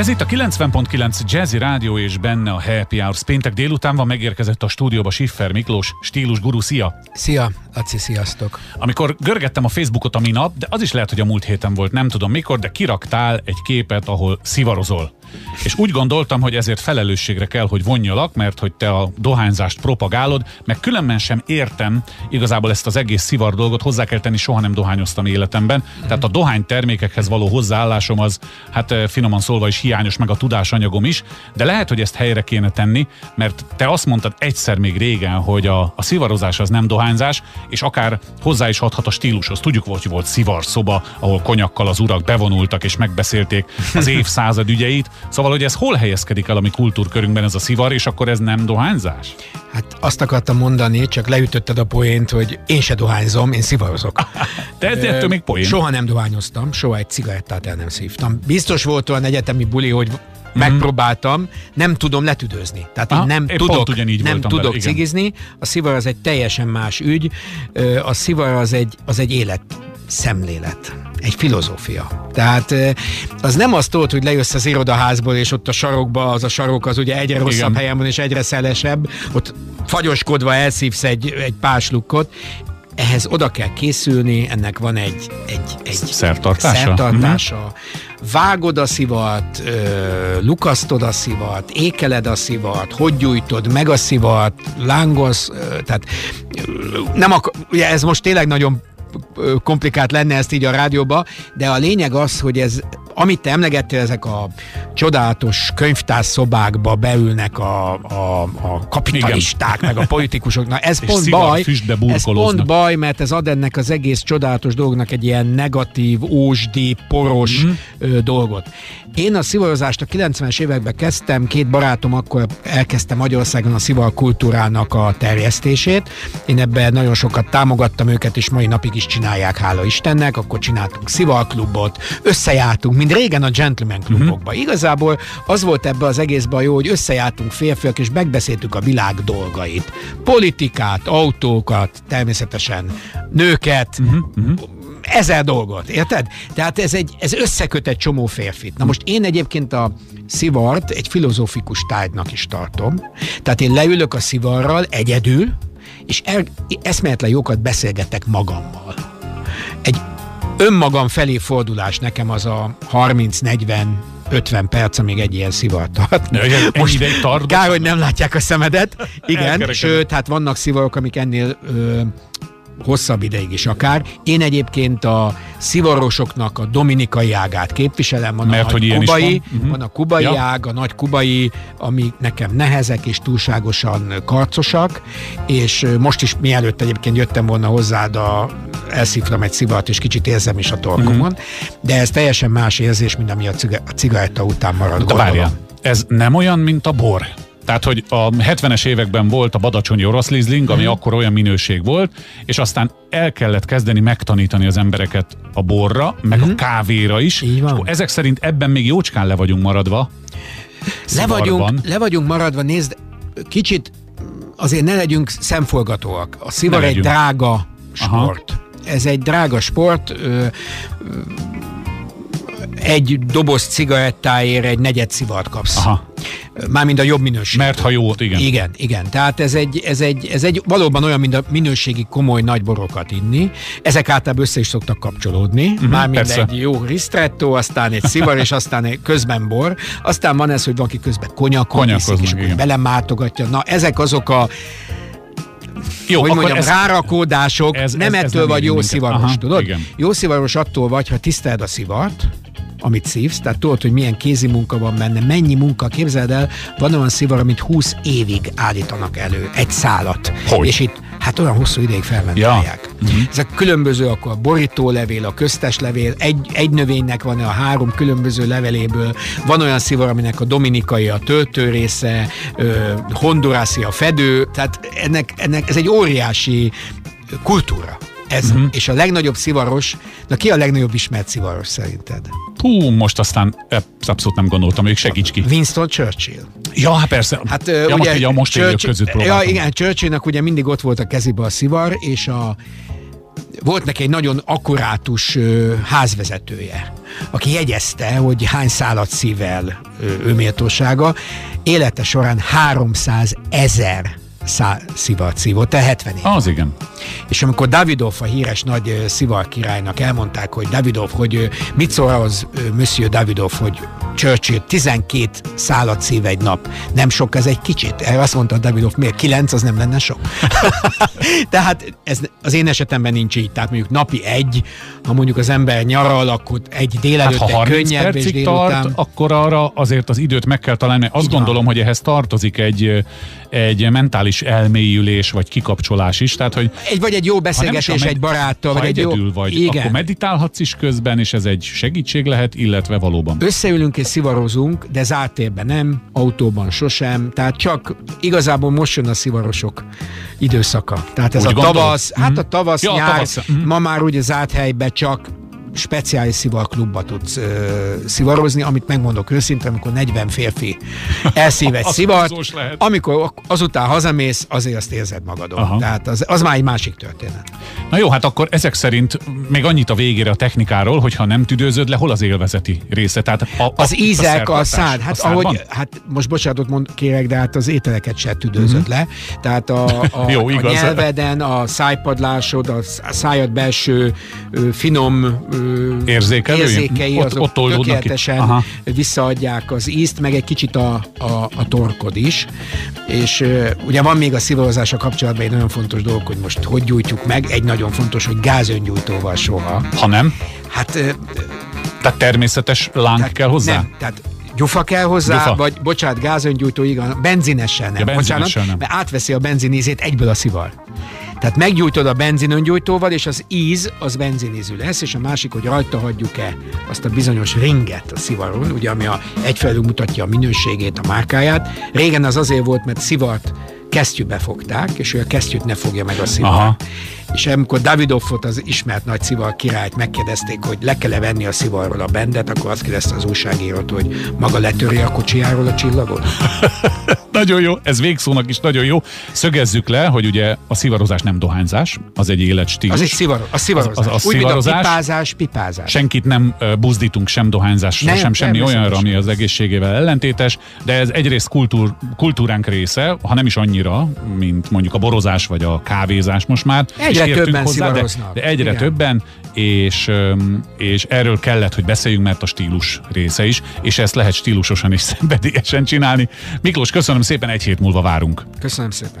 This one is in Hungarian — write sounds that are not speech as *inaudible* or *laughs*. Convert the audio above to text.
Ez itt a 90.9 Jazzy Rádió és benne a Happy Hours. Péntek délután van, megérkezett a stúdióba Siffer Miklós, stílus guru, szia! Szia, Laci, sziasztok! Amikor görgettem a Facebookot a minap, de az is lehet, hogy a múlt héten volt, nem tudom mikor, de kiraktál egy képet, ahol szivarozol. És úgy gondoltam, hogy ezért felelősségre kell, hogy vonjalak, mert hogy te a dohányzást propagálod, meg különben sem értem igazából ezt az egész szivar dolgot, hozzá kell tenni, soha nem dohányoztam életemben. Tehát a dohány termékekhez való hozzáállásom az, hát finoman szólva is hiányos, meg a tudásanyagom is, de lehet, hogy ezt helyre kéne tenni, mert te azt mondtad egyszer még régen, hogy a, a szivarozás az nem dohányzás, és akár hozzá is adhat a stílushoz. Tudjuk, hogy volt szivar szoba, ahol konyakkal az urak bevonultak és megbeszélték az *laughs* évszázad ügyeit, Szóval, hogy ez hol helyezkedik el a mi kultúrkörünkben ez a szivar, és akkor ez nem dohányzás? Hát azt akartam mondani, csak leütötted a poént, hogy én se dohányzom, én szivarozok. *laughs* Te ez ettől még poén. Soha nem dohányoztam, soha egy cigarettát el nem szívtam. Biztos volt olyan egyetemi buli, hogy megpróbáltam, nem tudom letüdőzni. Tehát Aha, én nem tudok, nem tudok vele, cigizni. A szivar az egy teljesen más ügy. A szivar az egy, az egy élet szemlélet egy filozófia. Tehát az nem azt tudod, hogy lejössz az irodaházból, és ott a sarokba, az a sarok az ugye egyre rosszabb Igen. helyen van, és egyre szelesebb, ott fagyoskodva elszívsz egy, egy páslukkot, ehhez oda kell készülni, ennek van egy, egy, egy szertartása. szertartása. Mm-hmm. Vágod a szivat, lukasztod a szivat, ékeled a szivat, hogy gyújtod meg a szivat, lángolsz, tehát nem ak- ugye ez most tényleg nagyon komplikált lenne ezt így a rádióba, de a lényeg az, hogy ez, amit te emlegettél, ezek a csodálatos könyvtárszobákba beülnek a, a, a kapitalisták, Igen. meg a politikusok. Na ez pont baj, ez pont baj, mert ez ad ennek az egész csodálatos dolognak egy ilyen negatív, ósdi, poros mm. dolgot. Én a szivarozást a 90-es években kezdtem, két barátom akkor elkezdte Magyarországon a szivar kultúrának a terjesztését. Én ebben nagyon sokat támogattam őket, és mai napig is csinálják, hála Istennek. Akkor csináltunk szivalklubot, összejártunk, mint régen a gentleman klubokba. Mm-hmm. Igazából az volt ebbe az egészben jó, hogy összejártunk férfiak, és megbeszéltük a világ dolgait. Politikát, autókat, természetesen nőket, mm-hmm ezer dolgot, érted? Tehát ez, egy, ez összeköt egy csomó férfit. Na most én egyébként a szivart egy filozófikus tárgynak is tartom. Tehát én leülök a szivarral egyedül, és el, eszméletlen jókat beszélgetek magammal. Egy önmagam felé fordulás nekem az a 30-40 50 perc, amíg egy ilyen szivar tart. Most tart, kár, hogy nem látják a szemedet. Igen, sőt, hát vannak szivarok, amik ennél ö, hosszabb ideig is akár. Én egyébként a szivarosoknak a dominikai ágát képviselem, van Mert, a hogy kubai, van. Uh-huh. van a kubai ja. ág, a nagy kubai, ami nekem nehezek és túlságosan karcosak, és most is mielőtt egyébként jöttem volna hozzád a elszívtam egy szivart, és kicsit érzem is a torkomon, uh-huh. de ez teljesen más érzés, mint ami a, cigaretta után marad. De várjál, ez nem olyan, mint a bor. Tehát, hogy a 70-es években volt a badacsonyi orosz Liesling, ami mm. akkor olyan minőség volt, és aztán el kellett kezdeni megtanítani az embereket a borra, meg mm. a mhm. kávéra is. Így van. ezek szerint ebben még jócskán le vagyunk maradva. Le vagyunk, le vagyunk maradva, nézd, kicsit azért ne legyünk szemfolgatóak. A szivar egy drága sport. Aha. Ez egy drága sport. Ö, ö, egy doboz cigarettáért egy negyed szivart kapsz. Aha. Mármint a jobb minőség. Mert ha jó, igen. Igen, igen. Tehát ez egy, ez egy, ez egy valóban olyan, mint a minőségi komoly nagy borokat inni. Ezek általában össze is szoktak kapcsolódni. Uh-huh, Mármint persze. egy jó ristretto, aztán egy szivar, és aztán egy közben bor. Aztán van ez, hogy valaki közben konyakon iszik, és akkor belemátogatja. Na, ezek azok a jó, hogy mondjam, ez, rárakódások, ez, nem ez, ettől ez vagy jó szivaros, Aha, tudod? Igen. Jó szivaros attól vagy, ha tiszteled a szivart, amit szívsz, tehát tudod, hogy milyen kézi munka van benne, mennyi munka, képzeld el, van olyan szivar, amit 20 évig állítanak elő, egy szálat. Hogy? És itt hát olyan hosszú ideig fermentálják. Ja. Uh-huh. Ezek különböző, akkor a borítólevél, a köztes levél, egy, egy növénynek van a három különböző leveléből, van olyan szivar, aminek a dominikai a töltő része, hondurászi a fedő, tehát ennek, ennek ez egy óriási kultúra. Ez, uh-huh. És a legnagyobb szivaros, na ki a legnagyobb ismert szivaros szerinted? Hú, most aztán abszolút nem gondoltam, még segíts ki. Winston Churchill. Ja, hát persze. Hát, ja, ugye, most, ugye a most Churchill, között Ja, igen, Churchillnek ugye mindig ott volt a kezébe a szivar, és a volt neki egy nagyon akkurátus ö, házvezetője, aki jegyezte, hogy hány szálat szível ö, ő méltósága. Élete során 300 ezer szá- szívott, te 70 év. Az igen. És amikor Davidov, a híres nagy szivar királynak elmondták, hogy Davidov, hogy mit szól az Monsieur Davidov, hogy Churchill 12 szálat szív egy nap. Nem sok, ez egy kicsit. Azt mondta Davidov, miért 9, az nem lenne sok. *laughs* Tehát ez az én esetemben nincs így. Tehát mondjuk napi egy, ha mondjuk az ember nyaral, akkor egy Hát délelőtt ha egy 30 könnyebb, és percig délután... tart, akkor arra azért az időt meg kell találni. Azt Így van. gondolom, hogy ehhez tartozik egy, egy mentális elmélyülés, vagy kikapcsolás is. Tehát, hogy Egy, vagy egy jó a beszélgetés egy baráttal, vagy egy jó... egyedül vagy, Igen. akkor meditálhatsz is közben, és ez egy segítség lehet, illetve valóban. Összeülünk és szivarozunk, de zárt térben nem, autóban sosem, tehát csak igazából most jön a szivarosok időszaka. Tehát ez Úgy a gondolod? tavasz, hát a tavasz, Ja, a nyár, tavasz, mhm. ma már ugye zárt helyben csak speciális szivarklubba tudsz ö, szivarozni, amit megmondok őszintén, amikor 40 férfi elszív egy *laughs* szivart, amikor azután hazamész, azért azt érzed magadon. Aha. Tehát az, az már egy másik történet. Na jó, hát akkor ezek szerint még annyit a végére a technikáról, hogyha nem tüdőzöd le, hol az élvezeti része? Tehát a, a, Az ízek, a, szertartás szád, hát a ahogy, hát most bocsánatot mond, kérek, de hát az ételeket se tüdőzött le. Tehát a, a. Jó, a nyelveden, a szájpadlásod, a sz- a szájad belső finom Érzékelői? érzékei, Ott- azok ott tökéletesen visszaadják az ízt, meg egy kicsit a, a, a torkod is. És ugye van még a szivarozása kapcsolatban egy nagyon fontos dolog, hogy most hogy gyújtjuk meg. Egy nagyon fontos, hogy gázöngyújtóval soha. Ha nem, Hát ö, tehát természetes láng tehát kell hozzá? Nem, tehát gyufa kell hozzá, Gyufa. vagy bocsánat, gázöngyújtó, igen, benzinesen nem. Ja, benzinesen bocsánat, nem. mert átveszi a benzinízét egyből a szivar. Tehát meggyújtod a benzinöngyújtóval, és az íz az benzinízű lesz, és a másik, hogy rajta hagyjuk-e azt a bizonyos ringet a szivaron, ugye, ami a, egyfelől mutatja a minőségét, a márkáját. Régen az azért volt, mert szivart kesztyűbe fogták, és ő a kesztyűt ne fogja meg a szivar. Aha. És amikor Davidoffot, az ismert nagy szivar királyt megkérdezték, hogy le kell venni a szivarról a bendet, akkor azt kérdezte az újságírót, hogy maga letöri a kocsijáról a csillagot. *laughs* Nagyon jó, ez végszónak is nagyon jó. Szögezzük le, hogy ugye a szivarozás nem dohányzás, az egy életstílus. Az egy szivar, a szivarozás. Az- az- az Úgy, mint a szivarozás. pipázás, pipázás. Senkit nem buzdítunk sem dohányzásra, Nem, sem semmi olyanra, ami az egészségével ellentétes, de ez egyrészt kultúr, kultúránk része, ha nem is annyira, mint mondjuk a borozás vagy a kávézás most már. Egyre többen de, szivaroznak. de egyre Igen. többen, és, és erről kellett, hogy beszéljünk, mert a stílus része is, és ezt lehet stílusosan és *laughs* szenvedélyesen csinálni. Miklós, köszönöm szépen, egy hét múlva várunk. Köszönöm szépen.